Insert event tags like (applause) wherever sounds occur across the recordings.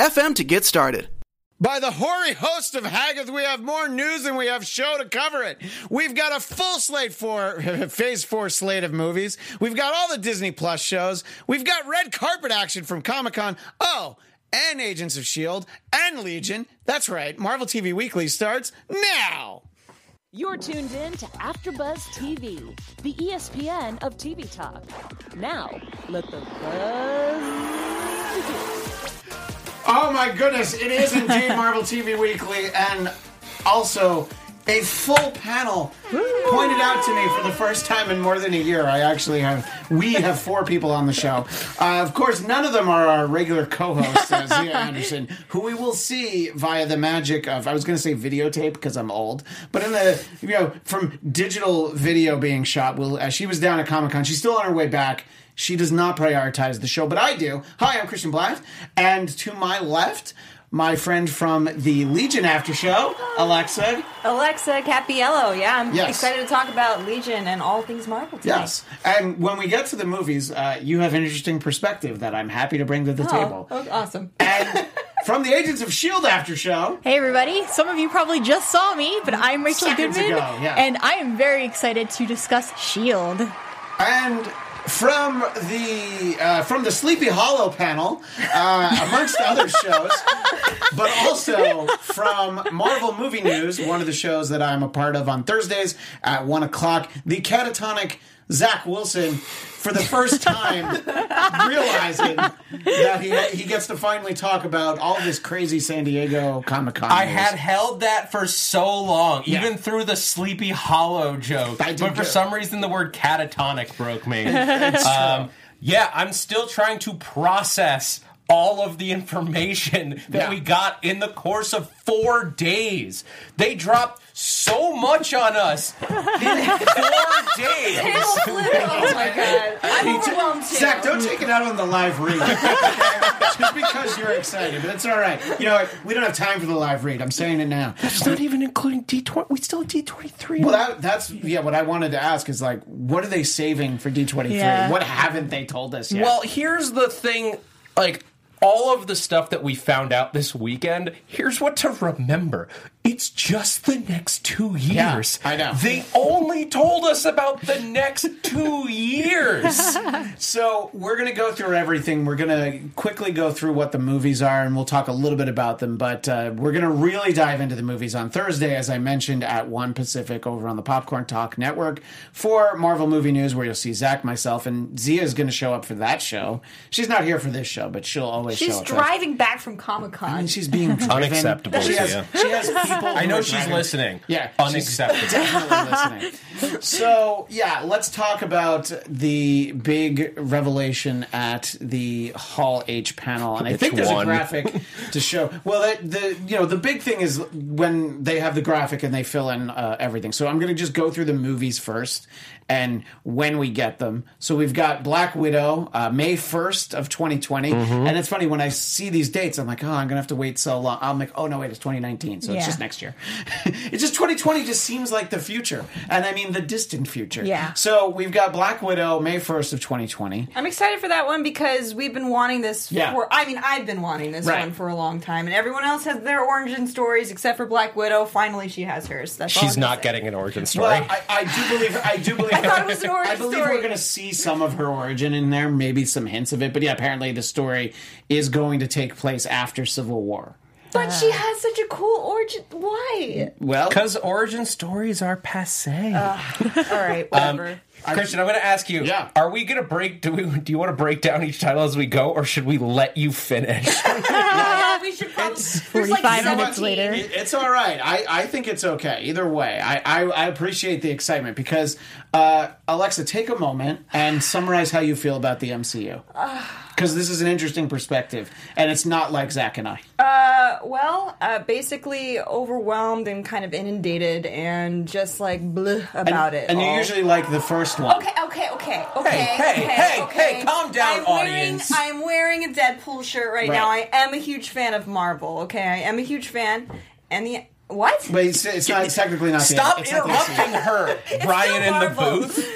anchor.fm to get started. By the hoary host of Hoggoth, we have more news than we have show to cover it. We've got a full slate for (laughs) Phase 4 slate of movies. We've got all the Disney Plus shows. We've got red carpet action from Comic Con. Oh, and Agents of S.H.I.E.L.D. and Legion. That's right, Marvel TV Weekly starts now. You're tuned in to AfterBuzz TV, the ESPN of TV talk. Now, let the buzz begin. Oh my goodness, it is indeed Marvel TV Weekly, and also a full panel pointed out to me for the first time in more than a year. I actually have, we have four people on the show. Uh, of course, none of them are our regular co hosts, uh, Zia Anderson, who we will see via the magic of, I was going to say videotape because I'm old, but in the, you know, from digital video being shot, we'll, uh, she was down at Comic Con. She's still on her way back. She does not prioritize the show, but I do. Hi, I'm Christian Blatt, and to my left, my friend from the Legion After Show, Alexa. Alexa Capiello. Yeah, I'm Yes. excited to talk about Legion and all things Marvel today. Yes, and when we get to the movies, uh, you have an interesting perspective that I'm happy to bring to the Oh, table. oh, awesome. And (laughs) from the Agents of Shield After Show, Hey everybody! Some of you probably just saw me, but I'm Rachel Seconds Goodman, ago, yeah. and I am very excited to discuss Shield. and from the uh, from the Sleepy Hollow panel, uh, amongst other shows, but also from Marvel Movie News, one of the shows that I'm a part of on Thursdays at one o'clock. The catatonic Zach Wilson, for the first time, (laughs) realizing that he he gets to finally talk about all this crazy San Diego Comic Con. I had held that for so long, Yeah. even through the Sleepy Hollow joke. I did But for too. some reason, the word catatonic broke me. (laughs) Um, yeah, I'm still trying to process all of the information that Yeah. we got in the course of four days. They dropped so much on us in (laughs) four days. oh my god. I'm overwhelmed too. Zach, don't take it out on the live read. (laughs) Just because you're excited, but it's all right. You know, we don't have time for the live read. I'm saying it now. It's not even including D20. We still have D23. Well, that, that's yeah. What I wanted to ask is like, what are they saving for D23? Yeah. What haven't they told us yet? Well, here's the thing like all of the stuff that we found out this weekend, here's what to remember. It's just the next two years. I know. They only told us about the next two years. (laughs) So we're going to go through everything. We're going to quickly go through what the movies are, and we'll talk a little bit about them. But uh, we're going to really dive into the movies on Thursday, as I mentioned, at one Pacific over on the Popcorn Talk Network for Marvel Movie News, where you'll see Zach, myself, and Zia is going to show up for that show. She's not here for this show, but she'll always She's show up. She's driving back from Comic I mean, Con. she's being (laughs) driven. Unacceptable, She has, Zia. she has people. I know she's listening. Yeah, she's Unacceptable. definitely listening. So yeah, let's talk about the big revelation at the Hall H panel, and I think there's one? a graphic to show. Well, the, the you know the big thing is when they have the graphic and they fill in uh, everything. So I'm going to just go through the movies first. And when we get them, so we've got Black Widow, uh, May first of 2020, and it's funny when I see these dates, I'm like, oh, I'm gonna have to wait so long. I'm like, oh no, wait, it's 2019, so it's just next year. (laughs) it's just 2020 just seems like the future, and I mean the distant future. Yeah. So we've got Black Widow, May 1st of 2020. I'm excited for that one because we've been wanting this Yeah. for I mean, I've been wanting this Right. one for a long time and everyone else has their origin stories except for Black Widow. Finally she has hers. That's She's I'm not say. getting an origin story. Well, I, I do believe I do believe (laughs) I thought it was an (laughs) origin I believe story. we're going to see some of her origin in there, maybe some hints of it. But yeah, apparently the story is going to take place after Civil War. But she uh. has such a cool origin. Why? Well, Because origin stories are passe. All right, um, whatever. Christian, I'm going to ask you: Yeah. Are we going to break? Do we? Do you want to break down each title as we go, or should we let you finish? (laughs) yeah, we should probably 45 like minutes later. It- It's all right. I, I think it's okay. Either way, I, I, I appreciate the excitement because uh, Alexa, take a moment and summarize how you feel about the MCU. Because (sighs) this is an interesting perspective, and it's not like Zach and I. Well, uh, basically overwhelmed and kind of inundated and just like bleh And, about it. and you usually like the first one. Okay, okay, okay, okay. hey, okay, hey, okay. hey, calm down, I'm audience. Wearing, I'm wearing a Deadpool shirt right, Right. now. I am a huge fan of Marvel. Okay, I am a huge fan. And the what? But it's, it's not it's (laughs) technically not. Stop the, it's not the interrupting her, Brian in the Marvel. booth.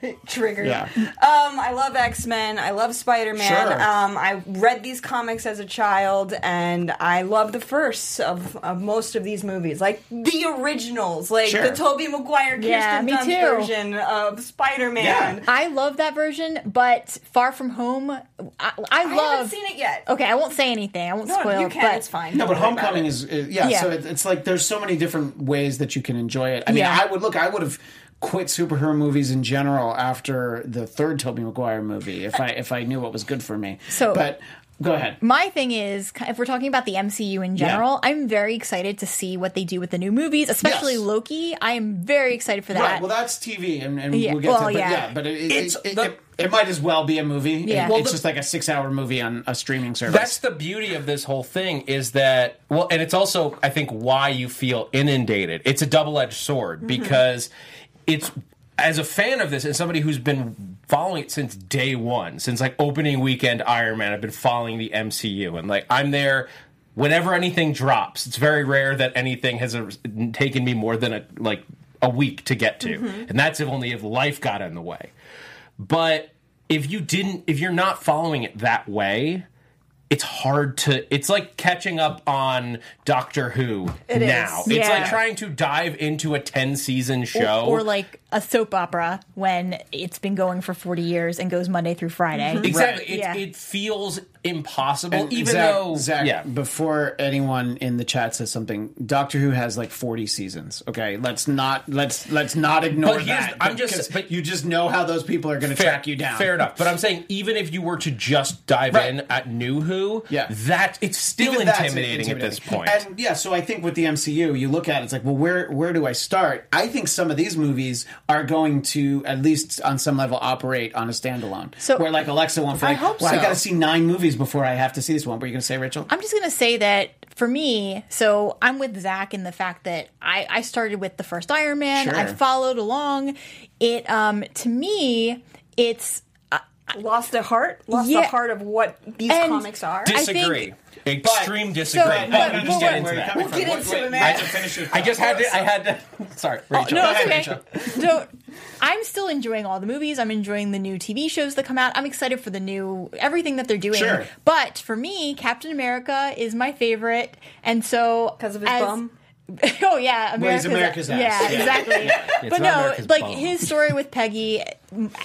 (laughs) Trigger. Yeah. Um, I love X Men. I love Spider Man. Sure. Um, I read these comics as a child, and I love the first of, of most of these movies, like the originals, like Sure. the Tobey Maguire, Kirsten Yeah, me Dunst too. version of Spider Man. Yeah. I love that version, but Far From Home, I, I I love. haven't seen it yet. Okay, I won't say anything. I won't No, spoil. you can. but it's fine. No, but Don't worry Homecoming it. is, is yeah, Yeah. So it, it's like there's so many different ways that you can enjoy it. I mean, Yeah. I would look. I would have quit superhero movies in general after the third Tobey Maguire movie if I if I knew what was good for me. So- but go ahead. My thing is, if we're talking about the MCU in general, I'm very excited to see what they do with the new movies, especially Yes. Loki. I am very excited for that. Right. Well, that's TV, and, and Yeah, we'll get well, to. But yeah. yeah, but it, it, It's it, the- it, it might as well be a movie. Yeah. It- Well, it's the- just like a six-hour movie on a streaming service. That's the beauty of this whole thing is that well, and it's also I think why you feel inundated. It's a double edged sword mm-hmm. because it's as a fan of this and somebody who's been following it since day one, since like opening weekend Iron Man, I've been following the MCU and like I'm there. Whenever anything drops, it's very rare that anything has taken me more than a like a week to get to, mm-hmm. and that's if only if life got in the way. But if you didn't, if you're not following it that way, it's hard to. It's like catching up on Doctor Who It is. now. It's Yeah. like trying to dive into a ten season show. or like a soap opera when it's been going for 40 years and goes Monday through Friday. Mm-hmm. exactly, Right. it, Yeah. it feels impossible. And even Zach, though, Zach, yeah, before anyone in the chat says something, Doctor Who has like forty seasons. Okay, let's not let's let's not ignore But here's- that. I'm just- but- you just know how those people are going to track you down. Fair enough. But I'm saying even if you were to just dive Right. in at New Who, Yeah. that it's still Even that's intimidating, at this point. And yeah, so I think with the MCU, you look at it, it's like, well, where where do I start? I think some of these movies are going to at least on some level operate on a standalone. So- where like Alexa won't. I Like, hope well, I got to see nine movies before I have to see this one. What are you going to say, Rachel? I'm just gonna say that for me, so I'm with Zach in the fact that I, I started with the first Iron Man. Sure. I followed along. It um to me, it's lost the heart, lost Yeah. the heart of what these And- comics are. I think- disagree. Extreme disagree. So- But but- we can but- get into Where are you that. We'll get into it, man. I have to I just had to. I had to. Sorry, Rachel. Oh, no, it's okay. Rachel. So I'm still enjoying all the movies. I'm enjoying the new TV shows that come out. I'm excited for the new everything that they're doing. Sure. But for me, Captain America is my favorite, and so because of his as- bum? (laughs) oh yeah, America's, America's ass. yeah, Yeah. exactly. It's but no, America's like his story with Peggy,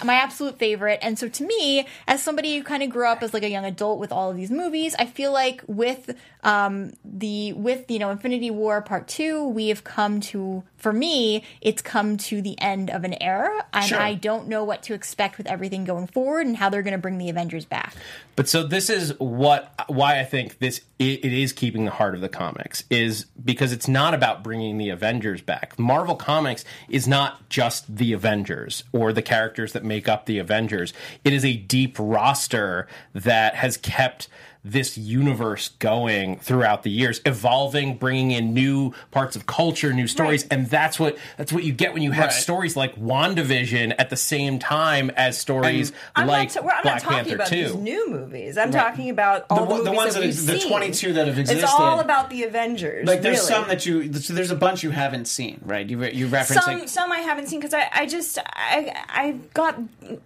my absolute favorite. And so to me, as somebody who kind of grew up as like a young adult with all of these movies, I feel like with um, the with you know Infinity War Part Two, we have come to for me, it's come to the end of an era, and Sure. I don't know what to expect with everything going forward and how they're going to bring the Avengers back. But so this is what why I think this it, it is keeping the heart of the comics is because it's not about bringing the Avengers back. Marvel Comics is not just the Avengers or the characters that make up the Avengers. It is a deep roster that has kept this universe going throughout the years, evolving, bringing in new parts of culture, new stories, and that's what that's what you get when you have Right. stories like WandaVision at the same time as stories I'm like not, t- I'm Black not talking Panther about 2. these new movies. I'm talking about all the, the movies ones that ex- the seen. 22 that have existed. It's all about the Avengers. Like there's really. some that you there's a bunch you haven't seen, right? You you reference some some I haven't seen because I, I just I I got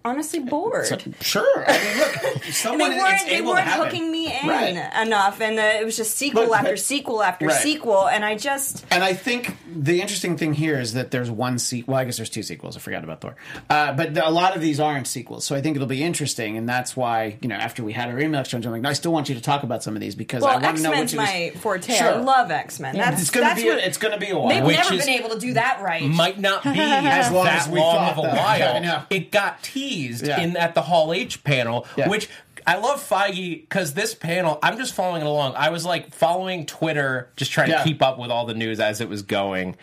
honestly bored. sure. I mean, look, (laughs) they weren't they able weren't hooking me in Right. enough, and uh, it was just sequel But- after but- sequel after Right. sequel, and I just And I think the interesting thing here is that there's one sequel. Well, I guess there's two sequels. I forgot about Thor. Uh, but the, a lot of these aren't sequels, so I think it'll be interesting. And that's why you know after we had our email exchange, I'm like, no, I still want you to talk about some of these because I well, want X to know Men's which of my these- forte. Sure. I love X Men. That's It's gonna that's be. what, a, it's gonna be a while. they've. Which never is- been able to do that right. might not be (laughs) As long that as we long thought, of a (laughs) while. I know. It got teased Yeah. in at the Hall H panel, Yeah. which I love Feige because this panel, I'm just following it along. I was like following Twitter, just trying Yeah. to keep up with all the news as it was going.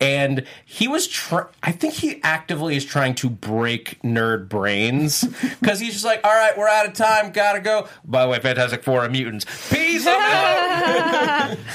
And he was, tr- I think he actively is trying to break nerd brains because he's just like, all right, we're out of time, gotta go. By the way, Fantastic Four are mutants. Peace. Out." (laughs)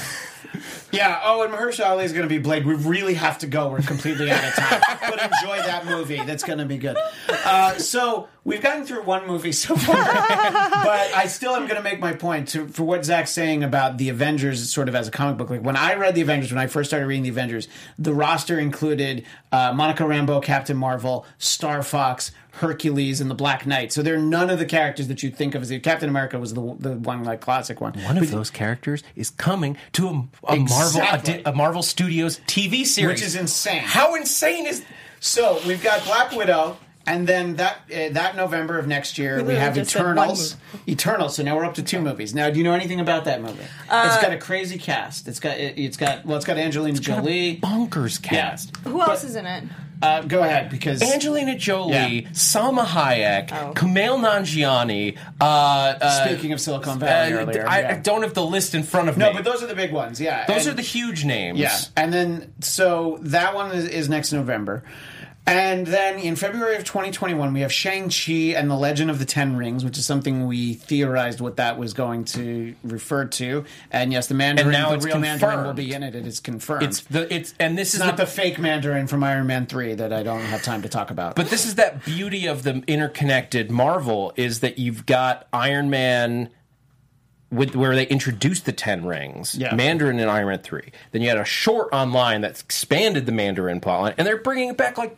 Yeah. Oh, and Mahershala Ali is going to be Blade. We really have to go. We're completely out of time. but enjoy that movie. That's going to be good. Uh, so we've gotten through one movie so far, (laughs) but I still am going to make my point to, for what Zach's saying about the Avengers, sort of as a comic book. Like when I read the Avengers, when I first started reading the Avengers, the roster included uh, Monica Rambeau, Captain Marvel, Star Fox. Hercules and the Black Knight. So they're none of the characters that you think of as the Captain America was the the one like classic one. One of those characters is coming to a, a Exactly. Marvel a, a Marvel Studios TV series, Which is insane. How insane is So we've got Black Widow, and then that uh, that November of next year we, literally have just Eternals. Eternals. So now we're up to two movies. Now, do you know anything about that movie? it's got a crazy cast. It's got it, it's got well, it's got Angelina Jolie. bonkers Yeah. cast? Who else is in it? Uh, go ahead because Angelina Jolie, Yeah. Salma Hayek, Oh. Kumail Nanjiani. Uh, uh, speaking of Silicon Valley uh, earlier, I, yeah. I don't have the list in front of no, me. No, but those are the big ones. Yeah, those And- are the huge names. Yeah, and then so that one is, is next November. And then in February of 2021, we have Shang-Chi and the Legend of the Ten Rings, which is something we theorized what that was going to refer to. And yes, the Mandarin, And now the it's real Mandarin will confirmed. be in it. It is confirmed. It's the it's and this It's is not the, fake Mandarin from Iron Man 3 that I don't have time to talk about. But this is that beauty of the interconnected Marvel is that you've got Iron Man with where they introduced the ten rings, Yeah. Mandarin in Iron Man three. Then you had a short online that expanded the Mandarin plotline, and they're bringing it back like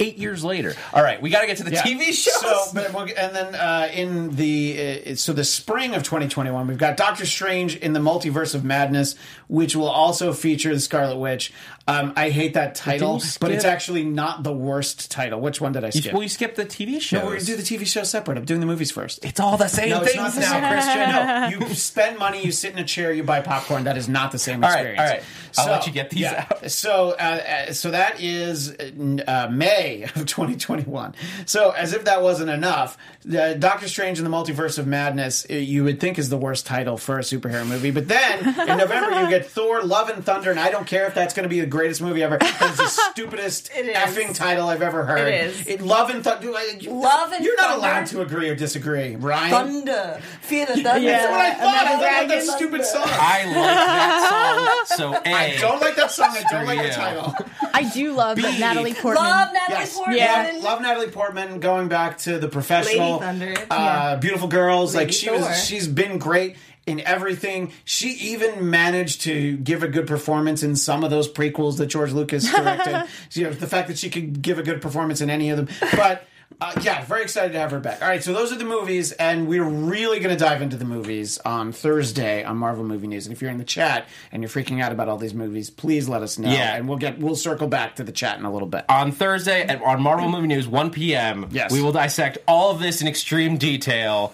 eight years later. All right, we got to get to the Yeah. TV shows. So, but we'll, and then uh, in the uh, so the spring of 2021, we've got Doctor Strange in the Multiverse of Madness, which will also feature the Scarlet Witch. Um, I hate that title, but it's actually not the worst title. Which one did I You- skip? well, you skipped the TV show. no, we're gonna do the TV show separate. I'm doing the movies first. it's all the same No, it's not now. Christian. No, (laughs) you spend money, you sit in a chair, you buy popcorn. That is not the same experience. All right, all right. I'll let you get these out. (laughs) So, uh, uh, so that is uh, May (laughs) of 2021. So, as if that wasn't enough, uh, Doctor Strange in the Multiverse of Madness, uh, you would think is the worst title for a superhero movie. But then in November, you get Thor: Love and Thunder, and I don't care if that's going to be the greatest movie ever. It's the (laughs) stupidest It is. effing title I've ever heard. It is. It, Love and Thunder. Love and You're not Thunder? allowed to agree or disagree, Ryan. Thunder. Fear the thunder. That's what I thought. I love that Dragons. stupid song. I like that song. So (laughs) a I don't like that song. I don't like the title. I do love B. Natalie Portman. Love Natalie Yes. Portman. Yeah. Love, love Natalie Portman going back to the professional. Lady Thunder. Uh, Beautiful girls. like she Thor. was she's been great in everything. She even managed to give a good performance in some of those prequels that George Lucas (laughs) directed. you know, the fact that she could give a good performance in any of them. But uh, yeah, very excited to have her back. All right, so those are the movies, and we're really going to dive into the movies on Thursday on Marvel Movie News. And if you're in the chat and you're freaking out about all these movies, please let us know. Yeah. and we'll get we'll circle back to the chat in a little bit. on Thursday at, on Marvel Movie News, 1 p.m. Yes. we will dissect all of this in extreme detail.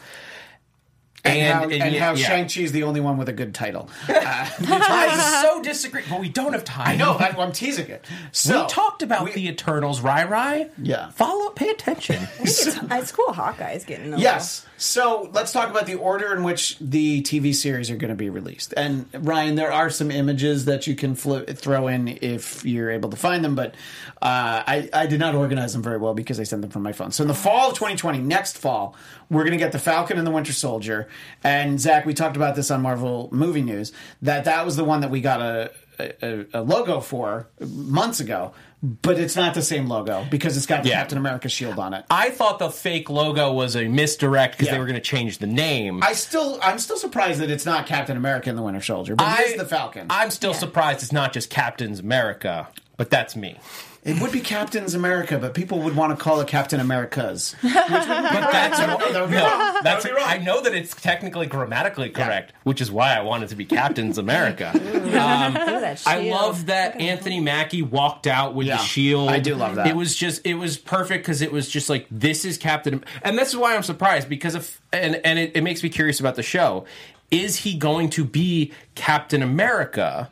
And, how, and and how yeah. Shang-Chi is the only one with a good title. (laughs) Uh, I so disagree, but we don't have time. I know, I, I'm teasing it. So we talked about we- the Eternals, Rai Rai. Yeah. Follow, up, pay attention. It's, it's cool. Hawkeye's getting a Yes. So let's talk about the order in which the TV series are going to be released. And Ryan, there are some images that you can flo- throw in if you're able to find them, but uh, I, I did not organize them very well because I sent them from my phone. So in the fall of 2020, next fall, we're going to get the Falcon and the Winter Soldier. And Zach, we talked about this on Marvel Movie News that that was the one that we got a a, a logo for months ago. But it's not the same logo because it's got the Yeah. Captain America shield on it. I thought the fake logo was a misdirect because Yeah. they were going to change the name. I still, I'm still surprised that it's not Captain America and the Winter Soldier, but it is the Falcon. I'm still surprised it's not just Captain's America, but that's me. It would be Captain's America, but people would want to call it Captain America's. (laughs) But that's No, that would be no, wrong. That that's wrong. I know that it's technically grammatically correct, which is why I wanted to be Captain's America. (laughs) Um, I love that Anthony Mackie walked out with Yeah, the shield. I do love that. It was just it was perfect because it was just like this is Captain, and this is why I'm surprised because if and and it, it makes me curious about the show. Is he going to be Captain America?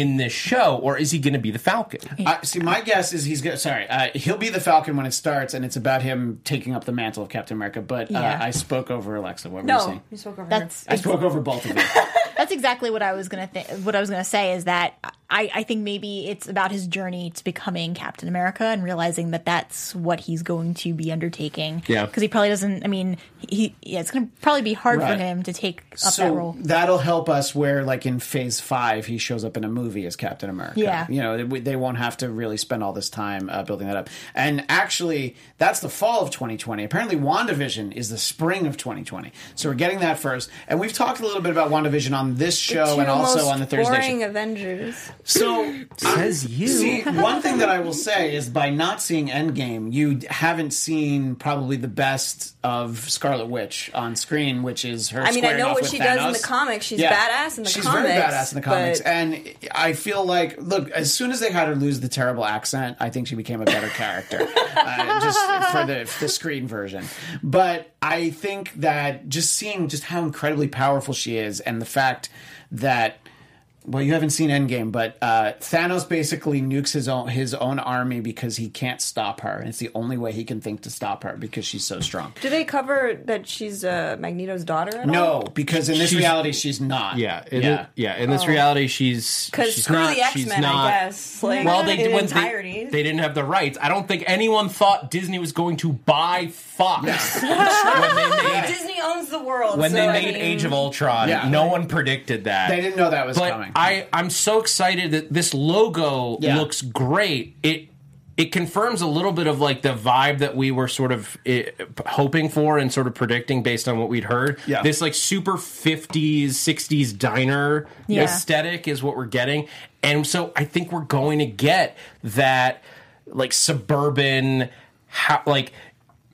In this show, or is he going to be the Falcon? I, see, my guess is he's going Sorry, uh, he'll be the Falcon when it starts, and it's about him taking up the mantle of Captain America. But uh, Yeah. I spoke over Alexa. What were you No, saying? you spoke over That's I spoke over both of you. (laughs) that's exactly what I was gonna th- what I was gonna say is that I, I think maybe it's about his journey to becoming Captain America and realizing that that's what he's going to be undertaking. Yeah. because he probably doesn't. I mean, he yeah, it's gonna probably be hard for him to take up that role. that'll help us where like in phase five he shows up in a movie as captain america Yeah. you know they, they won't have to really spend all this time uh, building that up and actually that's the fall of 2020 apparently wandavision is the spring of 2020 so we're getting that first and we've talked a little bit about wandavision on this show and also on the thursday boring show Avengers. So Says you. See, (laughs) one thing that I will say is by not seeing Endgame, you haven't seen probably the best of Scarlet Witch on screen, which is her. I mean, I know what she does in the comics. She's badass in the She's comics, She's very badass in the comics, but- and I feel like, look, as soon as they had her lose the terrible accent, I think she became a better character, (laughs) uh, just for the the screen version. But I think that just seeing just how incredibly powerful she is, and the fact that well, you haven't seen Endgame, but uh, Thanos basically nukes his own his own army because he can't stop her, and it's the only way he can think to stop her because she's so strong. Do they cover that she's uh, Magneto's daughter? At No, because in this She's- reality, she's not. Yeah, in yeah. The, yeah. In this reality, she's Because she's screw not. the X she's Men, not. I guess. Like, Well, they in when they, they didn't have the rights. I don't think anyone thought Disney was going to buy Fox when they made (laughs) Disney owns the world. when so, they I made mean, Age of Ultron. Yeah. no one predicted that. They didn't know that was but coming. I I'm so excited that this logo Yeah. looks great. It it confirms a little bit of like the vibe that we were sort of eh, hoping for and sort of predicting based on what we'd heard. Yeah. This like super 50s 60s diner Yeah. aesthetic is what we're getting. And so I think we're going to get that like suburban how like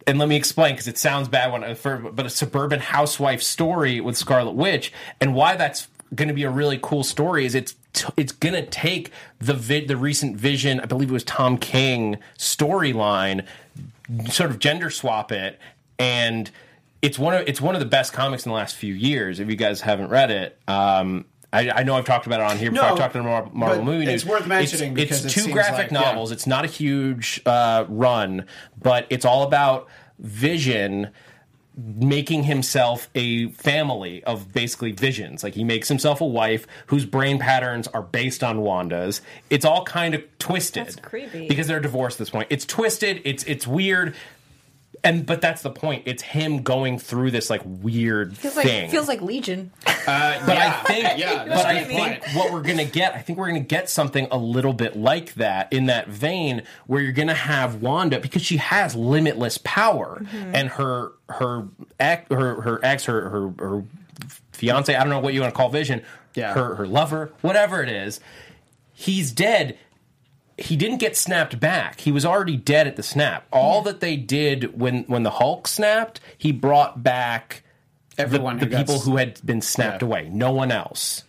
and let me explain because it sounds bad when for, but a suburban housewife story with Scarlet Witch and why that's going to be a really cool story is it's t- it's going to take the vid, the recent Vision I believe it was Tom King storyline sort of gender swap it and it's one of it's one of the best comics in the last few years if you guys haven't read it. Um I, I know I've talked about it on here before. No, I've talked about Mar- Marvel but movie it's worth mentioning It's, because it's it two seems graphic like- yeah. novels. It's not a huge uh, run, but it's all about Vision making himself a family of basically visions. Like he makes himself a wife whose brain patterns are based on Wanda's. It's all kind of twisted. That's creepy. Because they're divorced at this point. It's twisted, it's it's weird. And but that's the point. It's him going through this like weird Feels like thing. feels like Legion. But I think, yeah, but I that's a think what we're gonna get, I think we're gonna get something a little bit like that in that vein, where you're gonna have Wanda because she has limitless power, Mm-hmm. and her her ex, her her ex, her her, her fiance, I don't know what you want to call Vision, Yeah. her her lover, whatever it is, he's dead. He didn't get snapped back. He was already dead at the snap. All hmm. that they did when when the Hulk snapped, he brought back the, Everyone the who got people s- who had been snapped Yeah. away. No one else.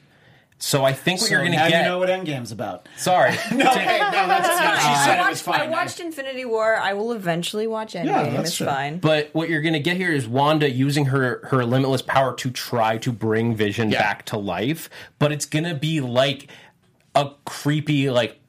So I think what So you're going to get. you know what Endgame's about. sorry. (laughs) No, hey, no, that's no, she said I it watched, was fine. I watched Infinity War. I will eventually watch Endgame. Yeah, that's it's true. fine. But what you're going to get here is Wanda using her her limitless power to try to bring Vision Yeah. back to life, but it's going to be like a creepy like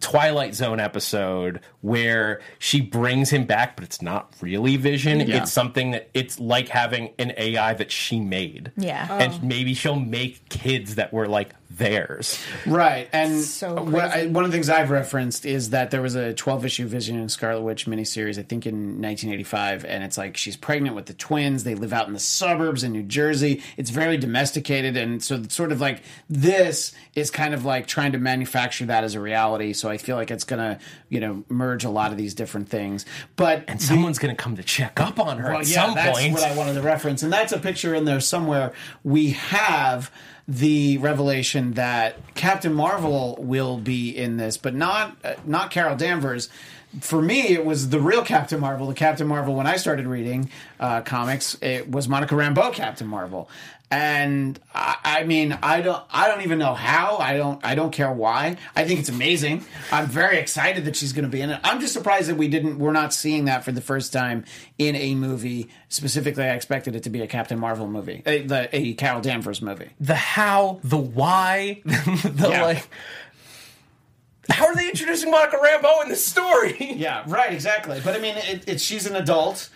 Twilight Zone episode where she brings him back, but it's not really Vision. Yeah. It's something that it's like having an AI that she made. Yeah. And maybe she'll make kids that were like theirs. Right, and So what I, one of the things I've referenced is that there was a 12 issue Vision and Scarlet Witch miniseries, I think in 1985, and it's like she's pregnant with the twins. They live out in the suburbs in New Jersey. It's very domesticated, and so it's sort of like this is kind of like trying to manufacture that as a reality. So I feel like it's gonna, you know, merge a lot of these different things. But And someone's going to come to check up on her well, at yeah, some that's point. what I wanted to reference, and that's a picture in there somewhere. We have the revelation that Captain Marvel will be in this, but not uh, not Carol Danvers. For me, it was the real Captain Marvel. The Captain Marvel when I started reading uh, comics, it was Monica Rambeau Captain Marvel, and I, I mean, I don't, I don't even know how. I don't, I don't care why. I think it's amazing. I'm very excited that she's going to be in it. I'm just surprised that we didn't, we're not seeing that for the first time in a movie. Specifically, I expected it to be a Captain Marvel movie, a, the, a Carol Danvers movie. the how, the why, (laughs) the Yeah. like. How are they introducing Monica Rambeau in this story? (laughs) Yeah, right, exactly. But I mean, it, it, she's an adult,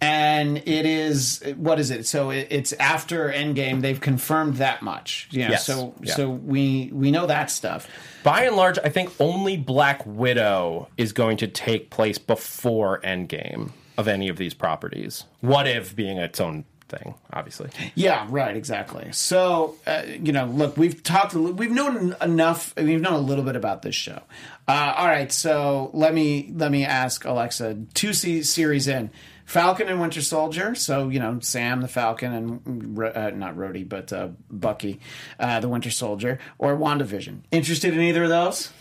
and it is what is it? So it, it's after Endgame. They've confirmed that much. Yeah. Yes. So Yeah. so we we know that stuff. By and large, I think only Black Widow is going to take place before Endgame of any of these properties. What if being its own thing, obviously. Yeah, right, exactly. So, uh, you know, look, we've talked, we've known enough, we've known a little bit about this show. Uh, all right, so let me let me ask Alexa. Two se- series in, Falcon and Winter Soldier. So you know, Sam the Falcon and uh, not Rhodey, but uh, Bucky, uh, the Winter Soldier, or WandaVision. Interested in either of those?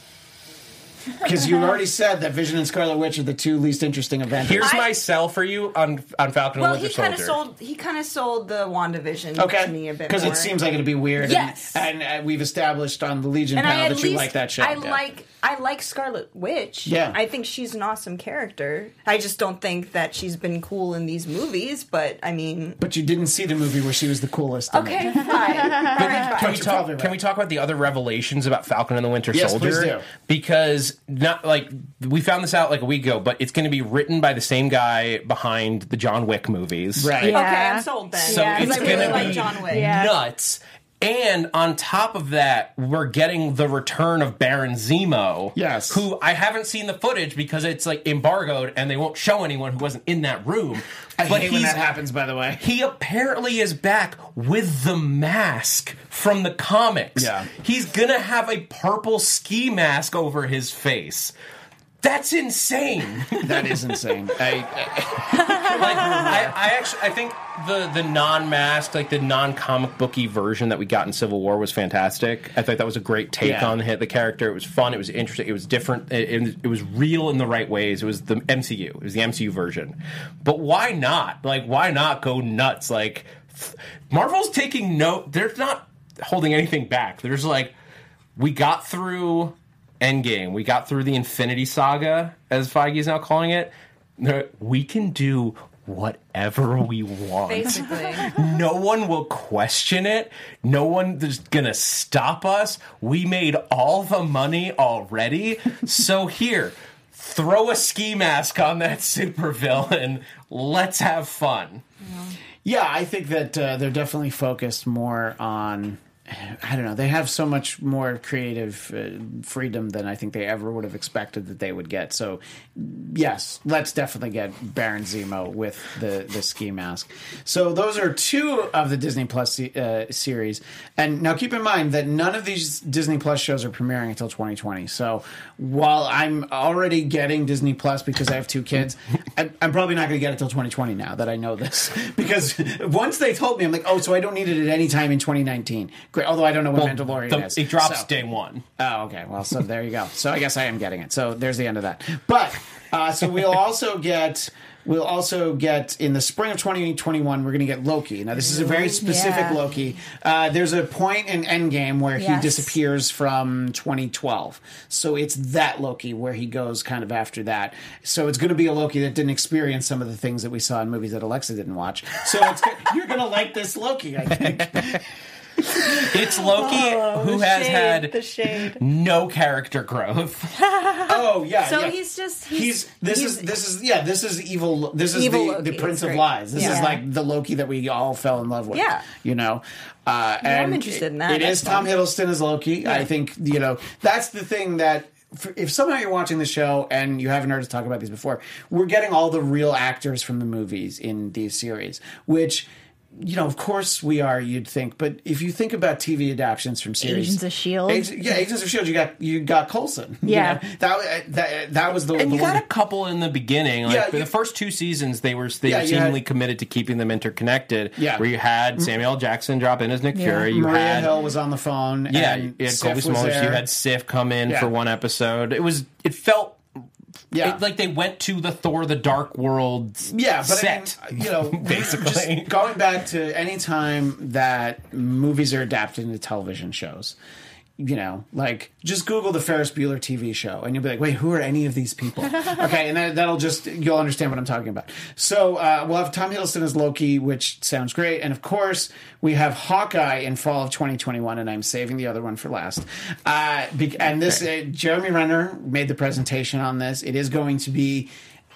Because you already said that Vision and Scarlet Witch are the two least interesting events. Here's I- my sell for you on on Falcon Well, and Winter he kind of Soldier. sold. He kind of sold the Wandavision Okay, to me a bit because more. it seems like it'd be weird. Yes. and, and uh, we've established on the Legion and I panel at that least you like that show. I Yeah. like I like Scarlet Witch. Yeah. I think she's an awesome character. I just don't think that she's been cool in these movies. But I mean, But you didn't see the movie where she was the coolest. in it. okay, fine. (laughs) All right, Can we you're talk? probably right. Can we talk about the other revelations about Falcon and the Winter Yes, Soldier? please do. Because not like we found this out like a week ago, but it's going to be written by the same guy behind the John Wick movies. Right. Yeah. Okay, I'm sold then. So Yeah, it's 'Cause I going really to like be John Wick. Yeah. nuts. And on top of that, we're getting the return of Baron Zemo. Yes. Who I haven't seen the footage because it's like embargoed and they won't show anyone who wasn't in that room. I hate when that happens. By the way. He apparently is back with the mask from the comics. Yeah. He's gonna have a purple ski mask over his face. That's insane. (laughs) That is insane. I, (laughs) like I, I actually I think the the non-masked, like the non-comic booky version that we got in Civil War was fantastic. I thought that was a great take Yeah. on hit the character. It was fun. It was interesting. It was different. It, it, it was real in the right ways. It was the MCU. It was the MCU version. But why not? Like why not go nuts? Like Marvel's taking note. They're not holding anything back. There's like we got through Endgame. We got through the Infinity Saga, as Feige's now calling it. We can do whatever we want. Basically, (laughs) No one will question it. No one is gonna stop us. We made all the money already. So here, throw a ski mask on that supervillain. Let's have fun. yeah, I think that uh, they're definitely focused more on. I don't know. They have so much more creative uh, freedom than I think they ever would have expected that they would get. So, yes, let's definitely get Baron Zemo with the the ski mask. So those are two of the Disney Plus uh, series. And now keep in mind that none of these Disney Plus shows are premiering until 2020. So while I'm already getting Disney Plus because I have two kids, (laughs) I'm, I'm probably not going to get it till 2020 now that I know this. (laughs) Because once they told me, I'm like, oh, so I don't need it at any time in 2019. Great. Although I don't know when Mandalorian The- is. it drops So- day one. Oh, okay. Well, so there you go. So I guess I am getting it. So there's the end of that. But uh, so we'll also get. We'll also get in the spring of 2021. We're going to get Loki. Now, this is a very specific Yeah. Loki. Uh, there's a point in Endgame where he disappears from 2012. So it's that Loki where he goes kind of after that. So it's going to be a Loki that didn't experience some of the things that we saw in movies that Alexa didn't watch. So it's, you're going to like this Loki, I think. (laughs) (laughs) It's Loki who has shade, had the shade. no character growth. (laughs) Oh yeah. So yeah. he's just he's, he's, this he's- is this is yeah this is evil this is Evil the, the prince of lies this is like the loki that we all fell in love with Yeah. you know uh and I'm interested in that. It is That's is tom hiddleston as loki i think you know that's the thing that if somehow you're watching the show and you haven't heard us talk about these before, we're getting all the real actors from the movies in these series, which you know, of course we are. You'd think, but if you think about TV adaptations from series, Agents of S.H.I.E.L.D.. Ag- yeah, Agents of Shield, you got you got Coulson. you Yeah. know? that that that was the And the you got one- a couple in the beginning. Like Yeah, for you- the first two seasons, they were they Yeah, were you had- seemingly committed to keeping them interconnected. Yeah. Where you had Samuel Jackson drop in as Nick Yeah. Fury. You Maria had Hill was on the phone. yeah, and you had Sif Cobie Smulders. You had Sif come in Yeah. for one episode. It was it felt yeah, it- like they went to the Thor: The Dark World Yeah, but set. I mean, uh, you know, (laughs) basically. going back to any time that movies are adapted into television shows, you know, like just Google the Ferris Bueller TV show, and you'll be like, wait, who are any of these people? (laughs) okay, and that, that'll just you'll understand what I'm talking about. So uh, we'll have Tom Hiddleston as Loki, which sounds great, and of course we have Hawkeye in fall of 2021, and I'm saving the other one for last. Uh, and this uh, Jeremy Renner made the presentation on this. It is going to be.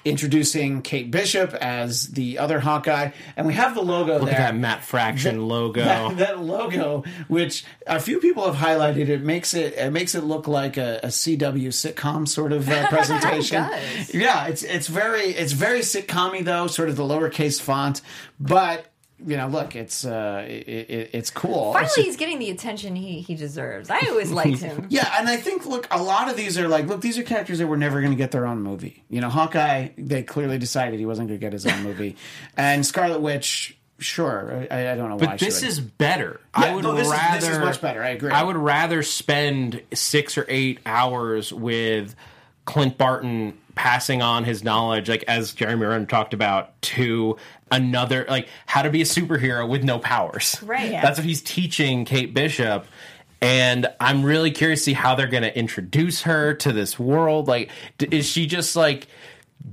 Introducing Kate Bishop as the other Hawkeye, and we have the logo Look there. at that Matt Fraction logo. (laughs) That, that logo, which a few people have highlighted, it makes it it makes it look like a, a CW sitcom sort of uh, (laughs) presentation. does. Yeah, it's it's very it's very sitcommy though, sort of the lowercase font, but you know, look, it's uh, it, it, it's cool. Finally, It's- he's getting the attention he, he deserves. I always liked him. (laughs) yeah, and I think look, a lot of these are like, look, these are characters that were never going to get their own movie. You know, Hawkeye, they clearly decided he wasn't going to get his own (laughs) movie, and Scarlet Witch, sure, I, I don't know why. But this is better. Yeah, I would no, this is- rather. this is much better. I agree. I would rather spend six or eight hours with Clint Barton passing on his knowledge, like as Jeremy Renner talked about, to another, like how to be a superhero with no powers. Right. Yeah. That's what he's teaching Kate Bishop. And I'm really curious to see how they're going to introduce her to this world. Like, is she just like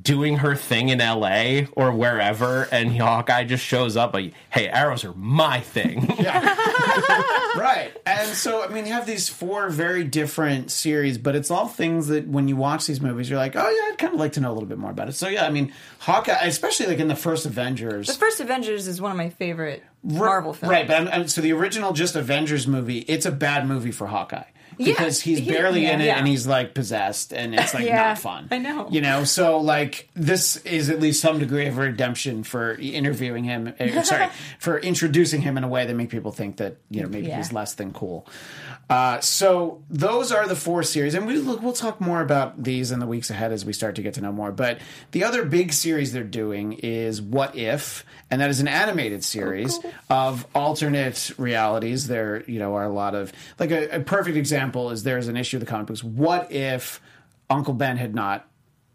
doing her thing in LA or wherever, and Hawkeye just shows up like, "Hey, arrows are my thing." (laughs) Yeah. (laughs) right and so i mean you have these four very different series but it's all things that when you watch these movies you're like oh yeah i'd kind of like to know a little bit more about it so yeah i mean hawkeye especially like in the first avengers The first Avengers is one of my favorite Marvel films. right but I'm, I'm- so the original just avengers movie it's a bad movie for hawkeye because he's he- barely in it yeah. and he's like possessed and it's like (laughs) Yeah. not fun I know. you know so like this is at least some degree of redemption for interviewing him uh, sorry (laughs) for introducing him in a way that make people think that you know maybe Yeah. he's less than cool uh, so those are the four series, and we look, we'll talk more about these in the weeks ahead as we start to get to know more. But the other big series they're doing is What If, and that is an animated series of alternate realities. There, you know, are a lot of like a, a perfect example is there's an issue of the comic books. What if Uncle Ben had not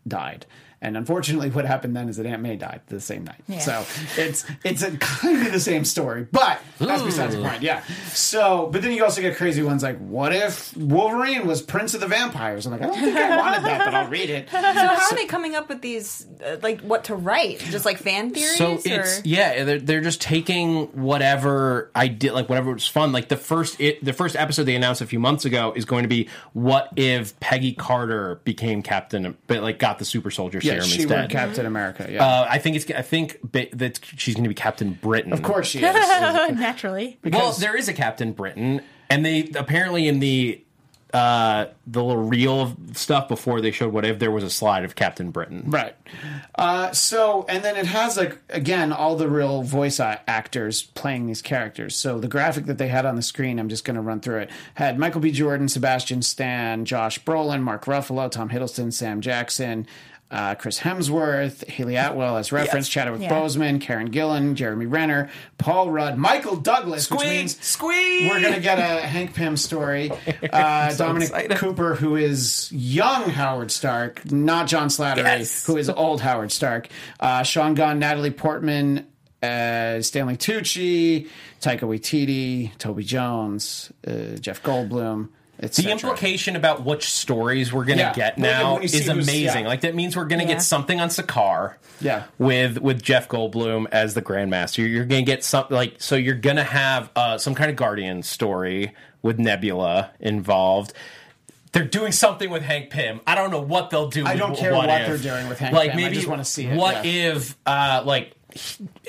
died? And unfortunately, what happened then is that Aunt May died the same night. So it's it's a kind of the same story, but that's besides the point. Yeah. So, but then you also get crazy ones like, what if Wolverine was Prince of the Vampires? I'm like, I don't think I wanted that, but I'll read it. (laughs) So how are they coming up with these, uh, like, what to write? Just like fan theories? So or? it's yeah, they're, they're just taking whatever I did, like whatever was fun. Like the first it, the first episode they announced a few months ago is going to be what if Peggy Carter became Captain, but like got the super soldier Yeah, serum she were instead. Captain America. Yeah, uh, I think it's I think ba- that she's going to be Captain Britain. of course she (laughs) is. Naturally. Well, Because- there is a Captain Britain, and they apparently in the uh the little reel of stuff before they showed what if there was a slide of Captain Britain. Right. Uh, so, and then it has like again all the real voice a- actors playing these characters. So the graphic that they had on the screen, I'm just going to run through it. Had Michael B. Jordan, Sebastian Stan, Josh Brolin, Mark Ruffalo, Tom Hiddleston, Sam Jackson. Uh, Chris Hemsworth, Hayley Atwell as reference, Chadwick Yeah. Boseman, Karen Gillan, Jeremy Renner, Paul Rudd, Michael Douglas, which Squeak, means squeak. we're gonna get a Hank Pym story. (laughs) Uh, Dominic excited. Cooper, who is young Howard Stark, not John Slattery, Yes. who is old Howard Stark. Uh, Sean Gunn, Natalie Portman, uh, Stanley Tucci, Taika Waititi, Toby Jones, uh, Jeff Goldblum. The implication about which stories we're going to Yeah. get now when is amazing. yeah. Like that means we're going to Yeah. get something on Sakaar. Yeah. With with Jeff Goldblum as the Grandmaster, you're, you're going to get something like so. You're going to have uh, some kind of Guardian story with Nebula involved. They're doing something with Hank Pym. I don't know what they'll do. I don't care what, what if. they're doing with Hank Like Pym. I maybe just wanna see it, What yeah. if uh, like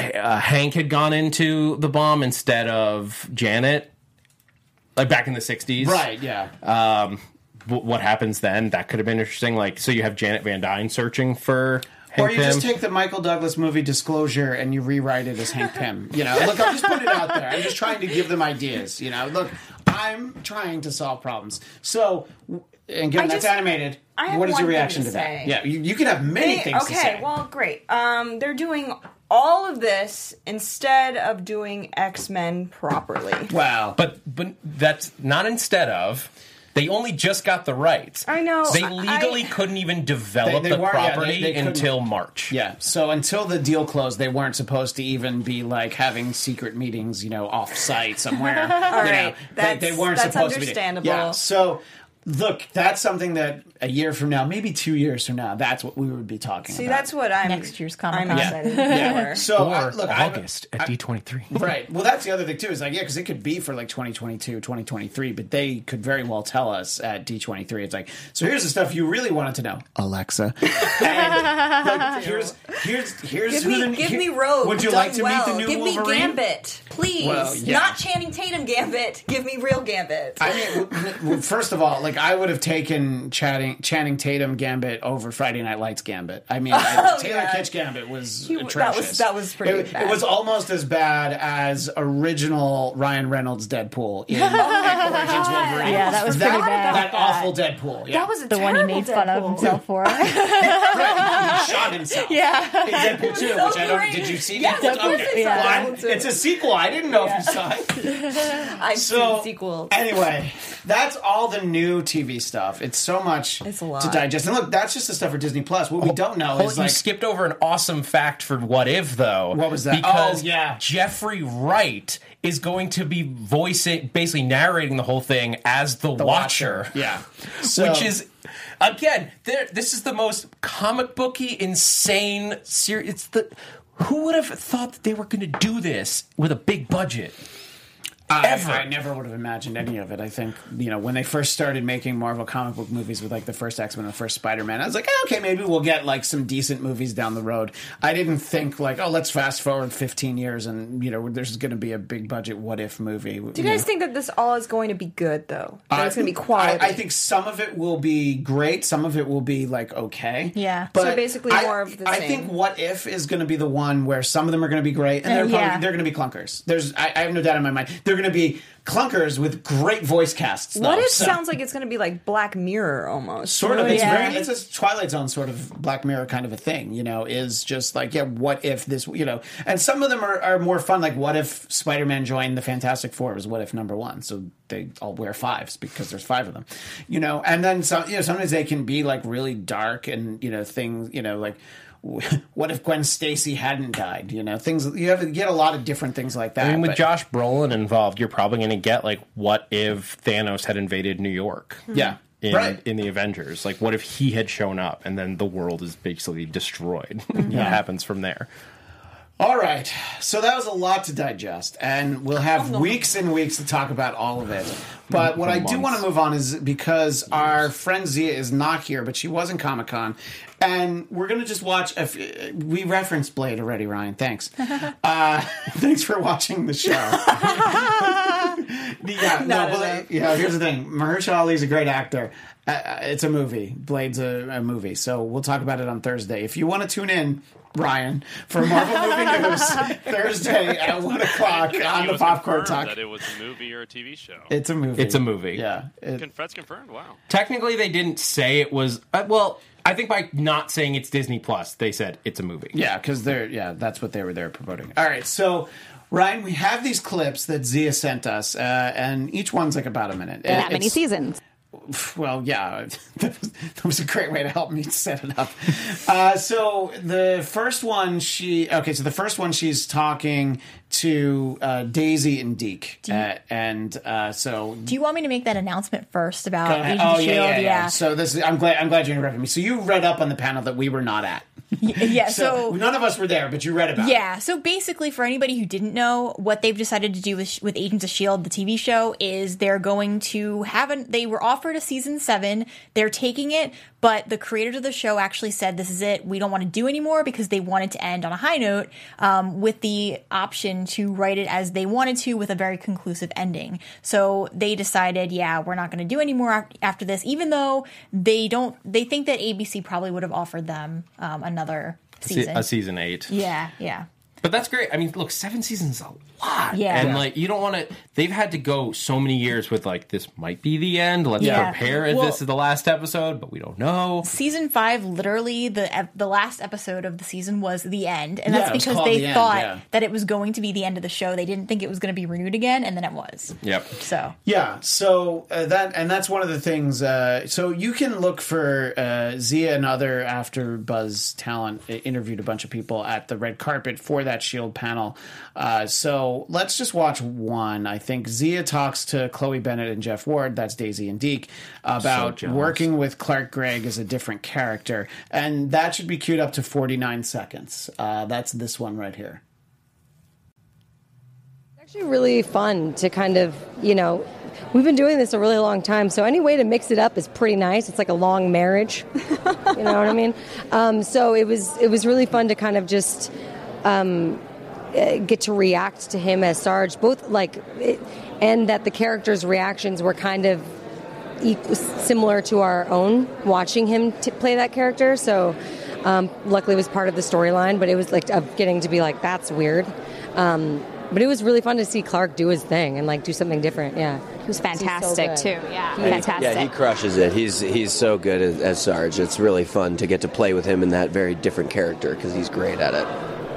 uh, Hank had gone into the bomb instead of Janet? Like back in the '60s, Right, yeah. um, w- what happens then? That could have been interesting. Like, so you have Janet Van Dyne searching for or Hank you just take the Michael Douglas movie Disclosure and you rewrite it as Hank Pym. You know, look, I'm just putting it out there. I'm just trying to give them ideas. You know, look, I'm trying to solve problems. So, and again, I that's just- animated. I what is your reaction to to, that? Yeah, you, you can have many They- things to okay, well, great. Um, they're doing all of this instead of doing X Men properly. wow. but but that's not instead of. They only just got the rights. I know. They legally I- couldn't even develop They- they the weren't- yeah, they- property they until March. Yeah. So until the deal closed, they weren't supposed to even be like having secret meetings, you know, off site somewhere. (laughs) All right. They, That's- they weren't that's supposed to be. understandable. Yeah. So look, that's something that a year from now, maybe two years from now, that's what we would be talking See, about. See, that's what I'm Next year's I'm Comic-Con. excited yeah. So Or I, look, I- August at D23. Right. Well, that's the other thing too. Is like, yeah, because it could be for like 2022, 2023, but they could very well tell us at D23. It's like, so here's the stuff you really wanted to know, Alexa. (laughs) And like, here's here's here's Give who me, the, give here- me Rogue. Would you like to well. meet the new Give Wolverine? me Gambit, please. Well, yeah. Not Channing Tatum Gambit. Give me real Gambit. I mean, w- w- first of all, like I would have taken Channing, Channing Tatum Gambit over Friday Night Lights Gambit. I mean, (laughs) I, Oh, Taylor yeah. Kitsch Gambit was He- that atrocious. was- that was pretty It, bad. it was almost as bad as original Ryan Reynolds Deadpool in (laughs) Origins Wolverine. Yeah, that was that, pretty bad. That awful Deadpool. Yeah. that was a The one he terrible made fun of himself for. (laughs) right. He shot himself. yeah. In Deadpool 2, which I don't. Did you see Yes, Deadpool? of course Yeah. Well, Deadpool 2. it's a sequel. I didn't know if you saw it. I've So seen sequels. anyway, that's all the new TV stuff. It's so much It's a lot. to digest. And look, that's just the stuff for Disney Plus. What we oh, don't know Well, is you like skipped over an awesome fact for What If, though. What was that? Oh, because Oh, yeah. Jeffrey Wright is going to be voicing, basically narrating the whole thing as the, Watcher. Yeah. (laughs) So, Which is, again. This is the most comic booky, insane series. It's the. Who would have thought that they were going to do this with a big budget? I, ever. I never would have imagined any of it. I think you know when they first started making Marvel comic book movies with like the first X Men and the first Spider Man, I was like, oh, okay, maybe we'll get like some decent movies down the road. I didn't think like, oh, let's fast forward 15 years and you know there's going to be a big budget What If movie. Do you guys think that this all is going to be good, though? That it's going to be quality? I, I think some of it will be great. Some of it will be like okay. Yeah. but So basically I- more of the I same. think What If is going to be the one where some of them are going to be great, and they're Uh, probably, yeah. they're going to be clunkers. There's I, I have no doubt in my mind they're going to be clunkers with great voice casts. what though, if so- sounds like it's going to be like Black Mirror almost? Sort of. Oh, it's Yeah. very. It's a Twilight Zone sort of Black Mirror kind of a thing. You know, is just like yeah. What if this? You know, and some of them are, are more fun. Like what if Spider Man joined the Fantastic Four? It Was what if number one? So they all wear fives because there's five of them. You know, and then some. You know, sometimes they can be like really dark and you know things. You know, like. (laughs) What if Gwen Stacy hadn't died? You know, things you have you get a lot of different things like that. I mean, with but- Josh Brolin involved, you're probably going to get like, what if Thanos had invaded New York? Hmm. yeah, in, right. in the Avengers. Like, what if he had shown up and then the world is basically destroyed? (laughs) what happens from there? All right. So that was a lot to digest, and we'll have oh, weeks and weeks to talk about all of it. But mm, what I do want to move on is because our friend Zia is not here, but she was in Comic Con, and we're going to just watch. A f- we referenced Blade already, Ryan. Thanks. (laughs) Uh, (laughs) thanks for watching the show. (laughs) yeah, no, but, yeah. Here's the thing: Mahershala Ali's a great actor. Uh, it's a movie. Blade's a, a movie, so we'll talk about it on Thursday. If you want to tune in, Ryan, for Marvel Movie News Thursday at one o'clock on the Popcorn Talk. That it was a movie or a TV show. It's a movie. It's a movie. Yeah. It- Con- That's confirmed. Wow. Technically, they didn't say it was. Uh, well, I think by not saying it's Disney Plus, they said it's a movie. Yeah, because they're yeah, that's what they were there promoting. All right, so Ryan, we have these clips that Zia sent us, uh, and each one's like about a minute. And that many seasons. Well, yeah, (laughs) that was, that was a great way to help me set it up. Uh, so the first one, she okay. So the first one, she's talking to uh, Daisy and Deke, uh, and uh, so Do you want me to make that announcement first about oh yeah, Shield? yeah, yeah, So this, is, I'm glad, I'm glad you interrupted me. So you read up on the panel that we were not at. Yeah. (laughs) So, So, none of us were there, but you read about. it. Yeah, so basically, for anybody who didn't know, what they've decided to do with, with Agents of S.H.I.E.L.D., the TV show, is they're going to have an. They were offered a season seven. They're taking it, but the creators of the show actually said, This is it. We don't want to do anymore because they wanted to end on a high note um, with the option to write it as they wanted to with a very conclusive ending. So they decided, Yeah, we're not going to do anymore after this, even though they don't. They think that ABC probably would have offered them um, another Se- season. A season eight. Yeah, yeah. But that's great. I mean, look, seven seasons lot. Yeah. And Yeah. like you don't want to they've had to go so many years with like this might be the end. Let's Yeah. prepare Well- this is the last episode, but we don't know. season five, literally the the last episode of the season was the end, and that's it was because they The End, thought yeah. that it was going to be the end of the show. They didn't think it was going to be renewed again, and then it was. Yep. So Yeah, so uh, that and that's one of the things. Uh, so you can look for uh, Zia and other AfterBuzz talent. uh, Interviewed a bunch of people at the red carpet for that Shield panel. Uh, so let's just watch one. I think Zia talks to Chloe Bennet and Jeff Ward. That's Daisy and Deke about jealous. working with Clark Gregg as a different character, and that should be queued up to forty nine seconds. Uh, that's this one right here. It's actually really fun to kind of, you know, we've been doing this a really long time, so any way to mix it up is pretty nice. It's like a long marriage, you know what I mean? (laughs) Um, so it was it was really fun to kind of just um, get to react to him as Sarge, both like, and that the characters' reactions were kind of equal, similar to our own watching him t- play that character. So um, luckily, it was part of the storyline, but it was like of getting to be like, that's weird. Um, but it was really fun to see Clark do his thing and like do something different. Yeah, He was fantastic good. too. Yeah, He- fantastic. Yeah, he crushes it. He's he's so good as, as Sarge. It's really fun to get to play with him in that very different character because he's great at it.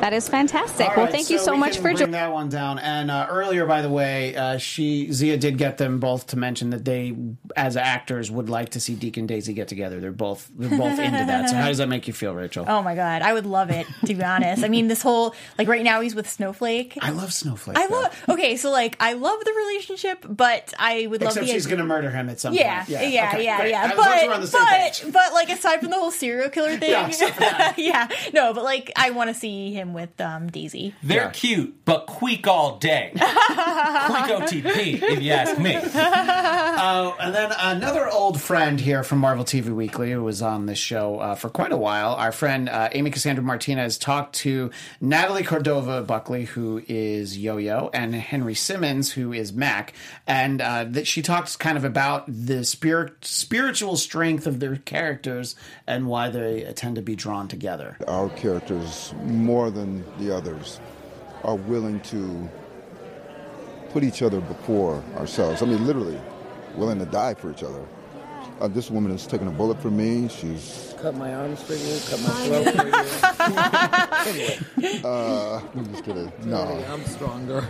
That is fantastic. All well, right, thank you so we much can for joining. that one down. And uh, earlier, by the way, uh, she Zia did get them both to mention that they, as actors, would like to see Deacon and Daisy get together. They're both they're both into that. So how does that make you feel, Rachel? Oh my god, I would love it to be honest. I mean, this whole like right now he's with Snowflake. I love Snowflake. I though. love. Okay, so like I love the relationship, but I would love Except the she's idea- going to murder him at some Yeah, point. yeah, yeah, okay, yeah. great. As But long as we're on the same page. but but like aside from the whole serial killer thing, Yeah, except for that. (laughs) yeah, no, but like I want to see him with um Daisy. They're Yeah. cute, but queek all day. (laughs) queek OTP, if you ask me. Uh, (laughs) and then another old friend here from Marvel TV Weekly who was on this show uh, for quite a while. Our friend uh, Amy Cassandra Martinez talked to Natalie Cordova Buckley, who is Yo Yo, and Henry Simmons, who is Mac. And uh, that she talks kind of about the spirit, spiritual strength of their characters and why they tend to be drawn together. our characters, more than the others, are willing to put each other before ourselves. I mean, literally, willing to die for each other. Uh, this woman is taking a bullet for me. She's Cut my arms for you, cut my throat for you. (laughs) Uh, I'm just kidding. No. I'm stronger.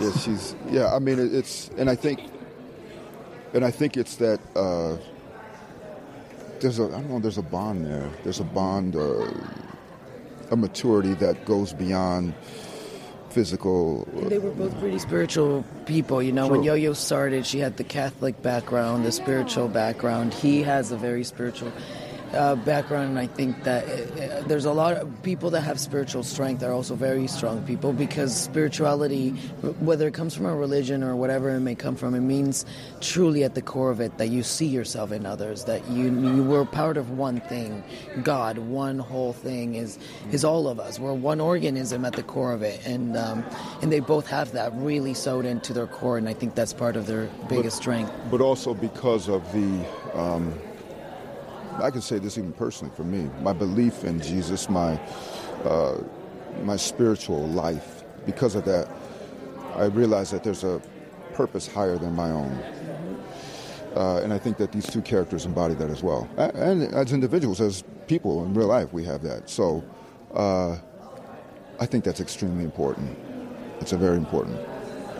Yeah, she's. Yeah, I mean, it's, and I think, and I think it's that. Uh, there's a, I don't know. There's a bond there. There's a bond, uh, a maturity that goes beyond physical. They were both pretty spiritual people, you know. When True. Yo-Yo started, she had the Catholic background, the spiritual background. He has a very spiritual uh, background, and I think that uh, there's a lot of people that have spiritual strength are also very strong people because spirituality, whether it comes from a religion or whatever it may come from, it means truly at the core of it that you see yourself in others, that you you were part of one thing, God, one whole thing is is all of us. We're one organism at the core of it, and um, and they both have that really sewed into their core, and I think that's part of their biggest strength. but also because of the um, I can say this even personally for me. My belief in Jesus my uh, my spiritual life because of that I realize that there's a purpose higher than my own. Uh, and I think that these two characters embody that as well. And as individuals as people in real life we have that. So uh, I think that's extremely important. It's a very important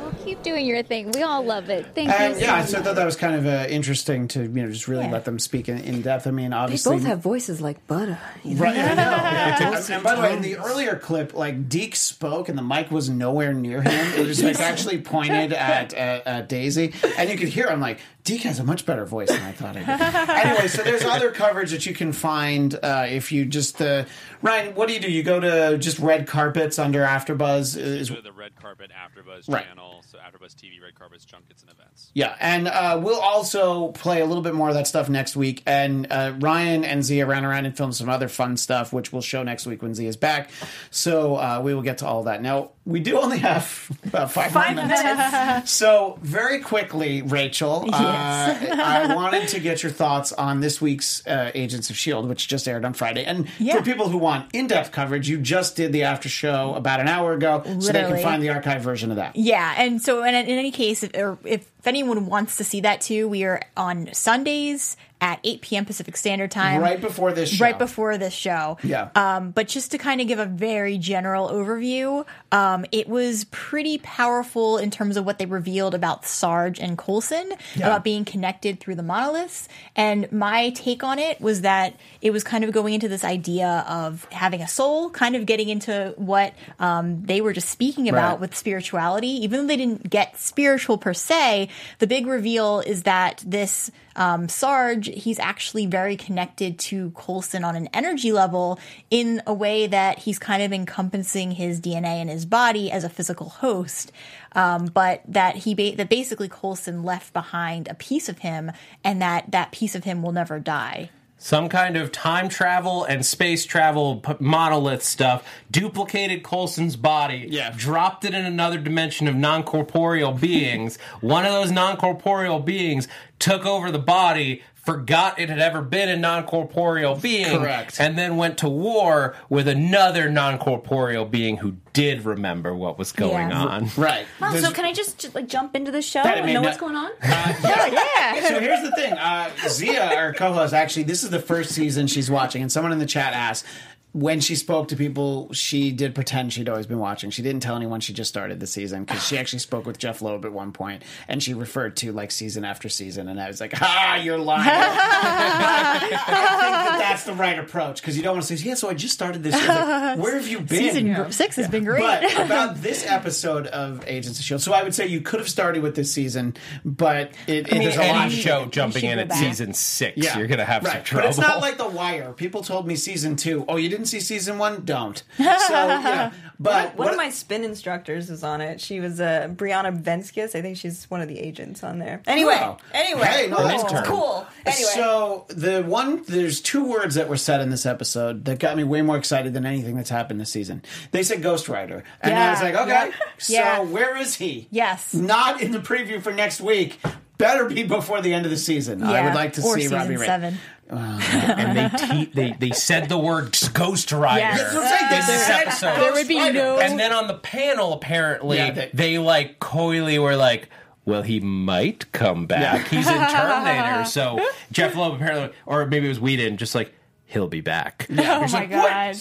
Well, keep doing your thing. We all love it. Thank And you. Yeah, much. so I thought that was kind of uh, interesting to you know just really Yeah. let them speak in, in depth. I mean, obviously, They obviously, both have voices like butter. You know? Right, I know. (laughs) Yeah. And, and by the way, in the earlier clip, like Deke spoke and the mic was nowhere near him. It was like (laughs) actually pointed at, at, at Daisy, and you could hear. I'm like, Deke has a much better voice than I thought. I did. (laughs) anyway, so there's other coverage that you can find uh, if you just uh, Ryan. What do you do? You go to just red carpets under AfterBuzz. Is the Red Carpet AfterBuzz Right. channel. channel. So AfterBuzz TV, red carpets, junkets, and events. Yeah, and uh, we'll also play a little bit more of that stuff next week. And uh, Ryan and Zia ran around and filmed some other fun stuff, which we'll show next week when Zia's back. So uh, we will get to all that. Now, we do only have (laughs) about five, Five minutes. minutes. (laughs) So, very quickly, Rachel, Yes. uh, I wanted to get your thoughts on this week's uh, Agents of S.H.I.E.L.D., which just aired on Friday. And for people who want in depth coverage, you just did the after show about an hour ago, so they can find the archive version of that. Yeah, and so in, in any case, if, if anyone wants to see that too, we are on Sundays at 8 p.m. Pacific Standard Time, Right before this show. Right before this show. Yeah. Um, but just to kind of give a very general overview, um, it was pretty powerful in terms of what they revealed about Sarge and Coulson, Yeah. about being connected through the monoliths. And my take on it was that it was kind of going into this idea of having a soul, kind of getting into what um, they were just speaking about Right. with spirituality. Even though they didn't get spiritual per se, the big reveal is that this um, Sarge, he's actually very connected to Coulson on an energy level in a way that he's kind of encompassing his DNA in his body as a physical host. Um, but that he ba- that basically Coulson left behind a piece of him, and that that piece of him will never die. some kind of time travel and space travel p- monolith stuff, duplicated Coulson's body, yeah. dropped it in another dimension of non corporeal beings. One of those non corporeal beings took over the body. Forgot it had ever been a non corporeal being. Correct. And then went to war with another non corporeal being who did remember what was going Yeah. on. Right. Wow, so can I just, just like jump into the show That and made know no- what's going on? (laughs) yeah. So here's the thing. Uh, Zia, our co-host, actually, this is the first season she's watching, and someone in the chat asked when she spoke to people, she did pretend she'd always been watching. She didn't tell anyone she just started the season because she actually spoke with Jeph Loeb at one point, and she referred to like season after season, and I was like, "Ah, you're lying." (laughs) I think that that's the right approach because you don't want to say, "Yeah, so I just started this." Season. Like, (laughs) Where have you been? Season six has been great. But (laughs) about this episode of Agents of Shield, so I would say you could have started with this season, but it, I mean, there's a any lot show jumping in at season six, Yeah. you're going to have some right. trouble. But it's not like The Wire. People told me season two. Oh, you didn't see season one? Don't. (laughs) So yeah, but one, one of my spin instructors is on it. She was uh, Briana Venskus. I think she's one of the agents on there. Anyway, Oh. anyway, Hey, cool. that's cool. Anyway, So the one, there's two words that were said in this episode that got me way more excited than anything that's happened this season. They said Ghost Rider, and I was like, okay, yeah, so yeah. where is he? Yes. Not in the preview for next week. Better be before the end of the season. I would like to or see Robbie Ray. seven. Uh, and they, te- they they said the word Ghost Rider. Yes. That's what I'm saying. in this There- episode. there would be no- And then on the panel, apparently, Yeah, they, they- like coyly were like. Well, he might come back. He's in (laughs) Terminator, so Jeph Loeb apparently, or maybe it was Whedon, just like he'll be back. (laughs) oh my like, god.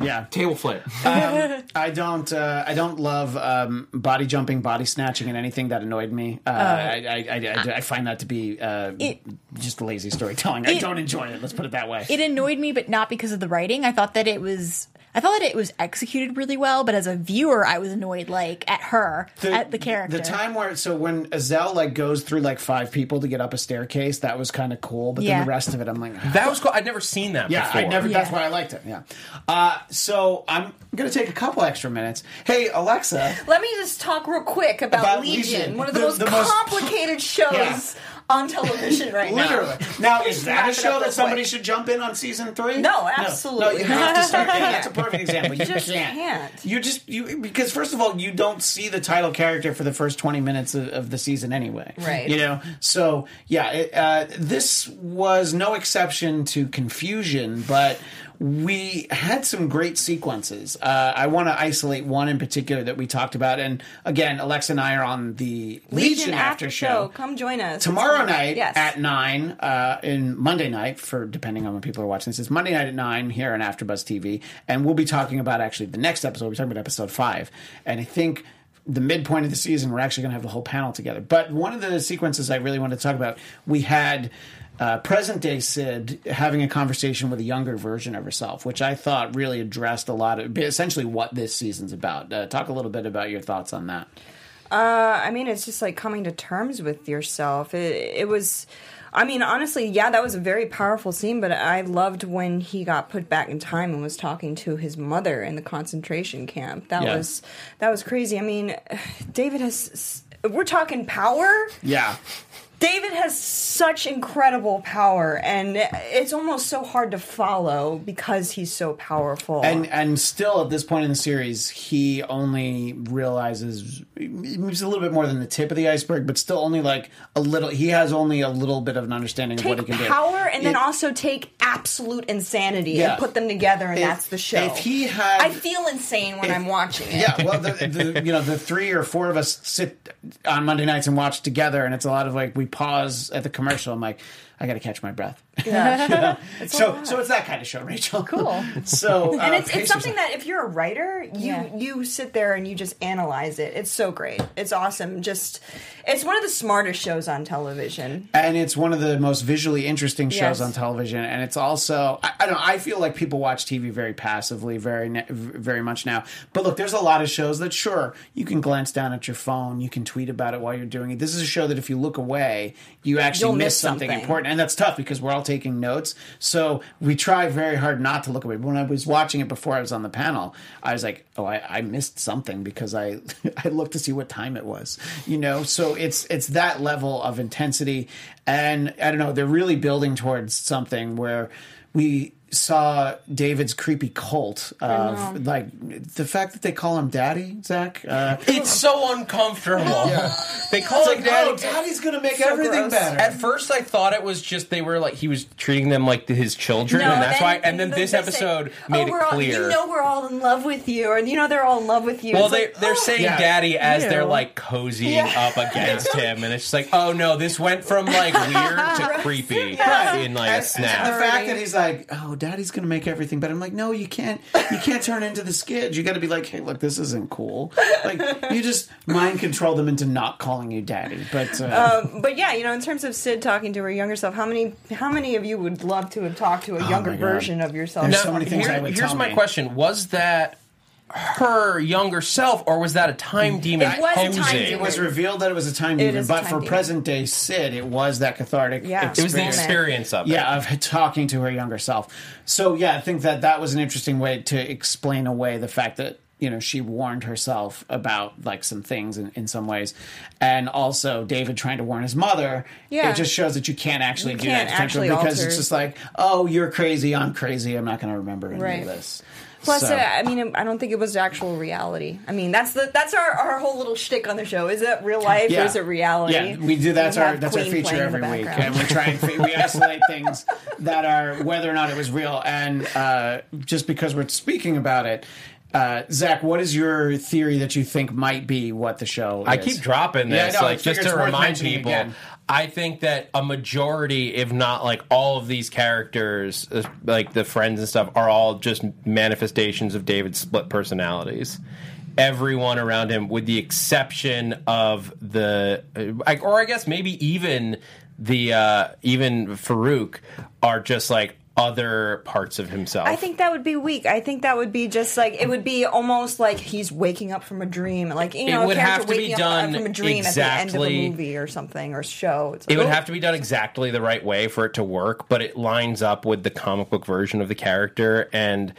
Yeah. Table flip. um, (laughs) I don't. Uh, I don't love um, body jumping, body snatching, and anything that annoyed me. Uh, I, I, I, I, I find that to be uh, just lazy storytelling. I don't enjoy it. Let's put it that way. It annoyed me, but not because of the writing. I thought that it was. I thought that it was executed really well, but as a viewer, I was annoyed, like at her, at the character. The time where so when Izel like goes through like five people to get up a staircase, that was kind of cool. But Yeah. then the rest of it, I'm like, That was cool. I'd never seen that yeah, before. I never. That's why I liked it. Yeah. Uh, so I'm gonna take a couple extra minutes. Hey Alexa, let me just talk real quick about, About Legion, Legion. one of the, The- most the most- complicated (laughs) shows Yeah. On television right now. literally. Now (laughs) is that a show that somebody should jump in on season three? No, absolutely. No, absolutely you have to start. Yeah, that's a perfect (laughs) example. You, You just can't. can't. You just you because first of all, you don't see the title character for the first twenty minutes of, of the season anyway. Right. You know. So yeah, it, uh, this was no exception to confusion, but. We had some great sequences. Uh, I want to isolate one in particular that we talked about, and again, Alexa and I are on the Legion, after show Come join us tomorrow night Yes. at nine uh, in Monday night for depending on when people are watching this. It's Monday night at nine here on AfterBuzz TV, and we'll be talking about actually the next episode. We're talking about episode five, and I think the midpoint of the season we're actually going to have the whole panel together. But one of the sequences I really wanted to talk about, we had. Uh, present day Syd having a conversation with a younger version of herself, which I thought really addressed a lot of essentially what this season's about. Uh, talk a little bit about your thoughts on that. Uh, I mean, it's just like coming to terms with yourself. It, it was I mean, honestly, yeah, that was a very powerful scene, but I loved when he got put back in time and was talking to his mother in the concentration camp. That Yeah. was that was crazy. I mean, (sighs) David has we're talking power. Yeah. David has such incredible power, and it's almost so hard to follow because he's so powerful. And and still at this point in the series, he only realizes he's a little bit more than the tip of the iceberg, but still only like a little. He has only a little bit of an understanding of what he can power do. Power, and then also take absolute insanity Yeah. and put them together, and If- that's the show. if he had- I feel insane when I'm watching it. Yeah, well, the, the you know the three or four of us sit on Monday nights and watch together, and it's a lot of like we pause at the commercial. I'm like, I got to catch my breath. Yeah. (laughs) You know? (laughs) So so it's that kind of show, Rachel. Cool. (laughs) so and uh, it's, it's something that if you're a writer, you you sit there and you just analyze it. It's so great. It's awesome. Just it's one of the smartest shows on television. and it's one of the most visually interesting shows Yes. on television and it's also I, I don't know i feel like people watch tv very passively very very much now but look there's a lot of shows that sure you can glance down at your phone you can tweet about it while you're doing it this is a show that if you look away you actually You'll miss, miss something, something. important and that's tough because we're all taking notes. So we try very hard not to look away. When i was watching it before i was on the panel i was like oh i, I missed something because i (laughs) i looked to see what time it was you know? So it's it's that level of intensity. And i don't know they're really building towards something where we saw David's creepy cult of like the fact that they call him daddy, Zach. Uh, It's so uncomfortable. They call It's him like, daddy. oh, daddy's gonna make So everything gross. better. At first, I thought it was just they were like he was treating them like his children, No, and that's then- why. And then then this they say, episode oh, made it we're all, clear. you know we're all in love with you, or you know they're all in love with you. well, It's they like, they're oh. saying Yeah. "daddy" as they're like cozying Yeah. up against him, and it's just like, oh no, this went from like weird to (laughs) creepy in like a snap. And the fact that he's like, "Oh, Daddy's gonna make everything better," I'm like, "No, you can't. You can't turn into the skid. You got to be like, hey, look, this isn't cool. Like, you just mind control them into not calling you Daddy." But uh, Um, but yeah, you know, in terms of Syd talking to her younger self, how many how many of you would love to have talked to a younger Oh my God. version of yourself? There's Now, so many things here- I would here's tell my me. question: Was that her younger self, or was that a time demon It was a time posing? demon. it was revealed that it was a time It demon, is a but time for demon. present day Syd, it was that cathartic. Yeah. It was the experience. experience of it. Yeah, of talking to her younger self. So yeah, I think that that was an interesting way to explain away the fact that you know she warned herself about like some things in, in some ways, and also David trying to warn his mother. Yeah. it just shows that you can't actually You do can't that to actually people because alter- it's just like, oh, you're crazy, I'm crazy, I'm not going to remember any Right. of this. Plus, So- uh, I mean, I don't think it was actual reality. I mean, that's the that's our, our whole little shtick on the show. Is it real life or is it reality? Yeah, we do. That's We our have that's our feature playing in the every week, and we try and fi- we isolate things that are whether or not it was real. And uh, just because we're speaking about it, uh, Zach, what is your theory that you think might be what the show? I is? keep dropping this, know, I like just to remind people. again. I think that a majority, if not like all of these characters, like the friends and stuff, are all just manifestations of David's split personalities. Everyone around him, with the exception of the, or I guess maybe even the uh, even Farouk, are just like other parts of himself. I think that would be weak. I think that would be just like it would be almost like he's waking up from a dream, like you It know, a character have to be waking up uh, done from a dream at the end of exactly- a movie or something or show. Like, It would oh. have to be done exactly the right way for it to work, but it lines up with the comic book version of the character. And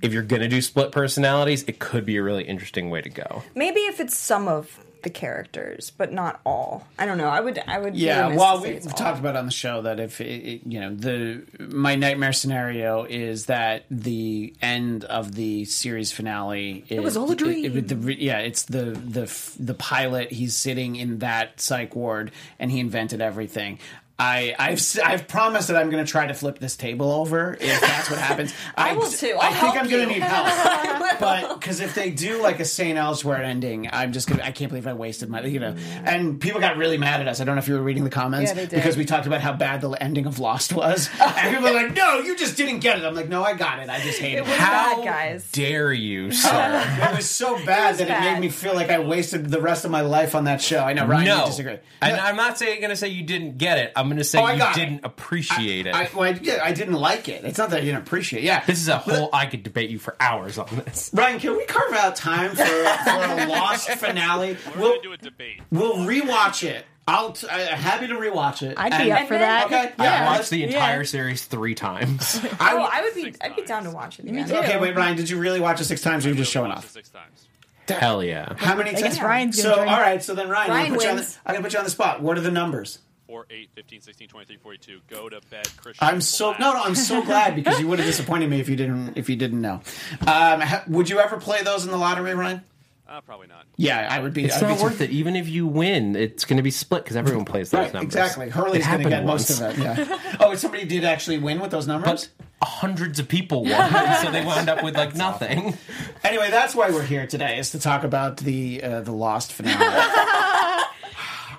if you're going to do split personalities, it could be a really interesting way to go. maybe if it's some of the characters, but not all. I don't know. I would. I would. Yeah, well, we've all. talked about on the show that if it, it- you know the my nightmare scenario is that the end of the series finale is, was all a dream. it- it- the yeah, it's the the the pilot. He's sitting in that psych ward and he invented everything. I, I've s- I've promised that I'm going to try to flip this table over if that's what happens. (laughs) I will too. I I'll think I'm going to need help, (laughs) but because if they do like a Saint Elsewhere ending, I'm just gonna. I can't believe I wasted my you know. And people got really mad at us. I don't know if you were reading the comments Yeah, they did. because we talked about how bad the ending of Lost was, (laughs) and people were like, "No, you just didn't get it." I'm like, "No, I got it. I just hate it." How bad, guys. dare you, sir? It was so bad was that it made me feel like I wasted the rest of my life on that show. I know, Ryan, you no. disagree. And No. I'm not saying going to say you didn't get it. I'm going to say Oh, you didn't appreciate it. I, well, I, yeah, I didn't like it. It's not that I didn't appreciate it. Yeah. this is a whole. I could debate you for hours on this. (laughs) Ryan, can we carve out time for, for a Lost finale? We're We'll, going to do a debate. we'll rewatch it I'll t- uh, happy to rewatch it. I'd be And- up for that. Okay, I watched the Yeah. entire series three times. (laughs) I oh, would- I would be. I'd be down to watch it. Again. Okay, wait, Ryan. Did you really watch it six times, or are you just showing off? Six times. Hell yeah. How many I times? guess Ryan's So, gonna all join. right. So then, Ryan, I'm gonna put you on the. I'm gonna put you on the spot. What are the numbers? 4, 8, 15, 16, 23, 42. Go to bed, Christian. I'm so no, no. I'm so glad because you would have disappointed me if you didn't if you didn't know. Um, ha- would you ever play those in the lottery, Ryan? Uh, probably not. Yeah, I would be. It's I'd not be worth it. Even if you win, it's going to be split because everyone plays those Right, numbers. exactly. Hurley's going to happened get most of it. Yeah. oh, somebody did actually win with those numbers. But hundreds of people won, (laughs) so they wound up with like nothing. Anyway, that's why we're here today is to talk about the uh, the Lost finale. (laughs)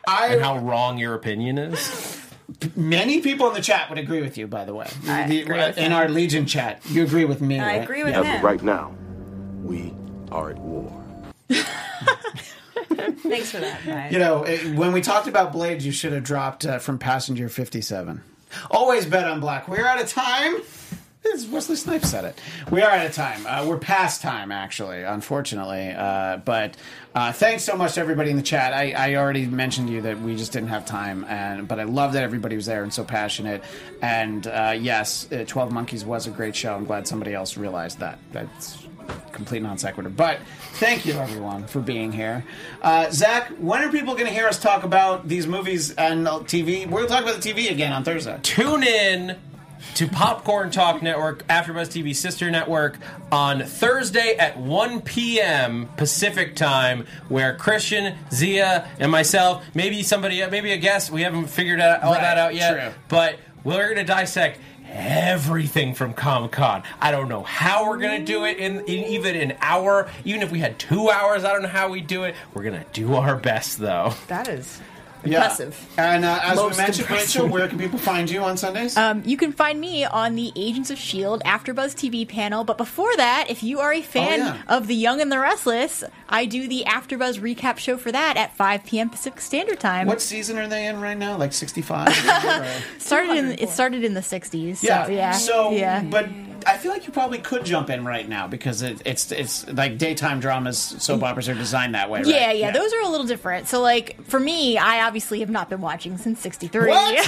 and how wrong your opinion is. Many people in the chat would agree with you, by the way. I The- agree with in him. our Legion chat, you agree with me, I right? agree with Yeah, him. right now, we are at war. (laughs) Thanks for that, Ryan. You know, it, when we talked about Blades, you should have dropped uh, from Passenger 57. Always bet on black. We're out of time. This- Wesley Snipes said it. We are out of time. Uh, we're past time, actually, unfortunately. Uh, but uh, thanks so much to everybody in the chat. I, I already mentioned to you that we just didn't have time, and but I love that everybody was there and so passionate. And uh, yes, uh, Twelve Monkeys was a great show. I'm glad somebody else realized that. That's complete non sequitur. But thank you, everyone, for being here. Uh, Zach, when are people going to hear us talk about these movies and TV? We're going to talk about the TV again on Thursday. Tune in to Popcorn Talk Network, AfterBuzz TV sister network, on Thursday at 1 p.m. Pacific time, where Christian, Zia, and myself, maybe somebody, maybe a guest, we haven't figured out, all Right, that out yet, true. but we're going to dissect everything from Comic Con. I don't know how we're gonna do it in, in even an hour. Even if we had two hours, I don't know how we do it. We're gonna do our best though. That is Yeah. And uh, as Most we mentioned, impressive. Rachel, where can people find you on Sundays? Um, you can find me on the Agents of S.H.I.E.L.D. AfterBuzz TV panel. But before that, if you are a fan Oh, yeah. of The Young and the Restless, I do the AfterBuzz recap show for that at 5 p.m. Pacific Standard Time. what season are they in right now? Like 65? (laughs) started in it started in the 60s. So, yeah. yeah. So, yeah. but I feel like you probably could jump in right now because it, it's it's like daytime dramas, soap operas are designed that way. Right? Yeah, yeah, those are a little different. So, like, for me, I obviously have not been watching since 63. (laughs)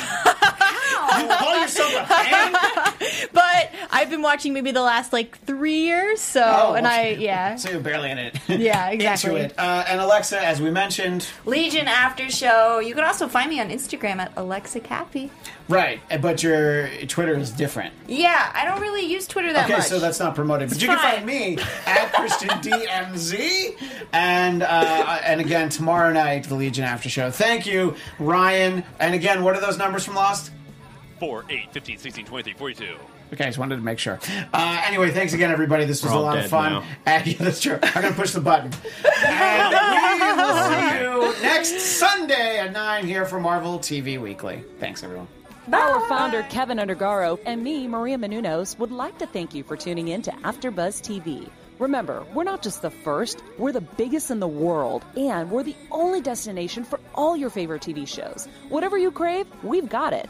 What? you call yourself a fan? (laughs) but I've been watching maybe the last, like, three years. So, Oh, and I, yeah. So you're barely in it. Yeah, (laughs) exactly. Into it. Uh, and Alexa, as we mentioned, Legion After Show. You can also find me on Instagram at Alexa Cappy. right, but your Twitter is different. Yeah, I don't really use Twitter that okay, much. Okay, so that's not promoted. But It's you can find me at Christian (laughs) DMZ. And uh, and again, tomorrow night, the Legion After Show. Thank you, Ryan. And again, what are those numbers from Lost? 4, 8, 15, 16, 23, 42. Okay, I just wanted to make sure. Uh, anyway, thanks again, everybody. This was We're a all lot of dead fun. now. (laughs) And, yeah, that's true. I'm going to push the button. and we will see (laughs) you next Sunday at 9 here for Marvel TV Weekly. Thanks, everyone. Our founder, Kevin Undergaro, and me, Maria Menounos, would like to thank you for tuning in to AfterBuzz TV. Remember, we're not just the first, we're the biggest in the world, and we're the only destination for all your favorite TV shows. Whatever you crave, we've got it.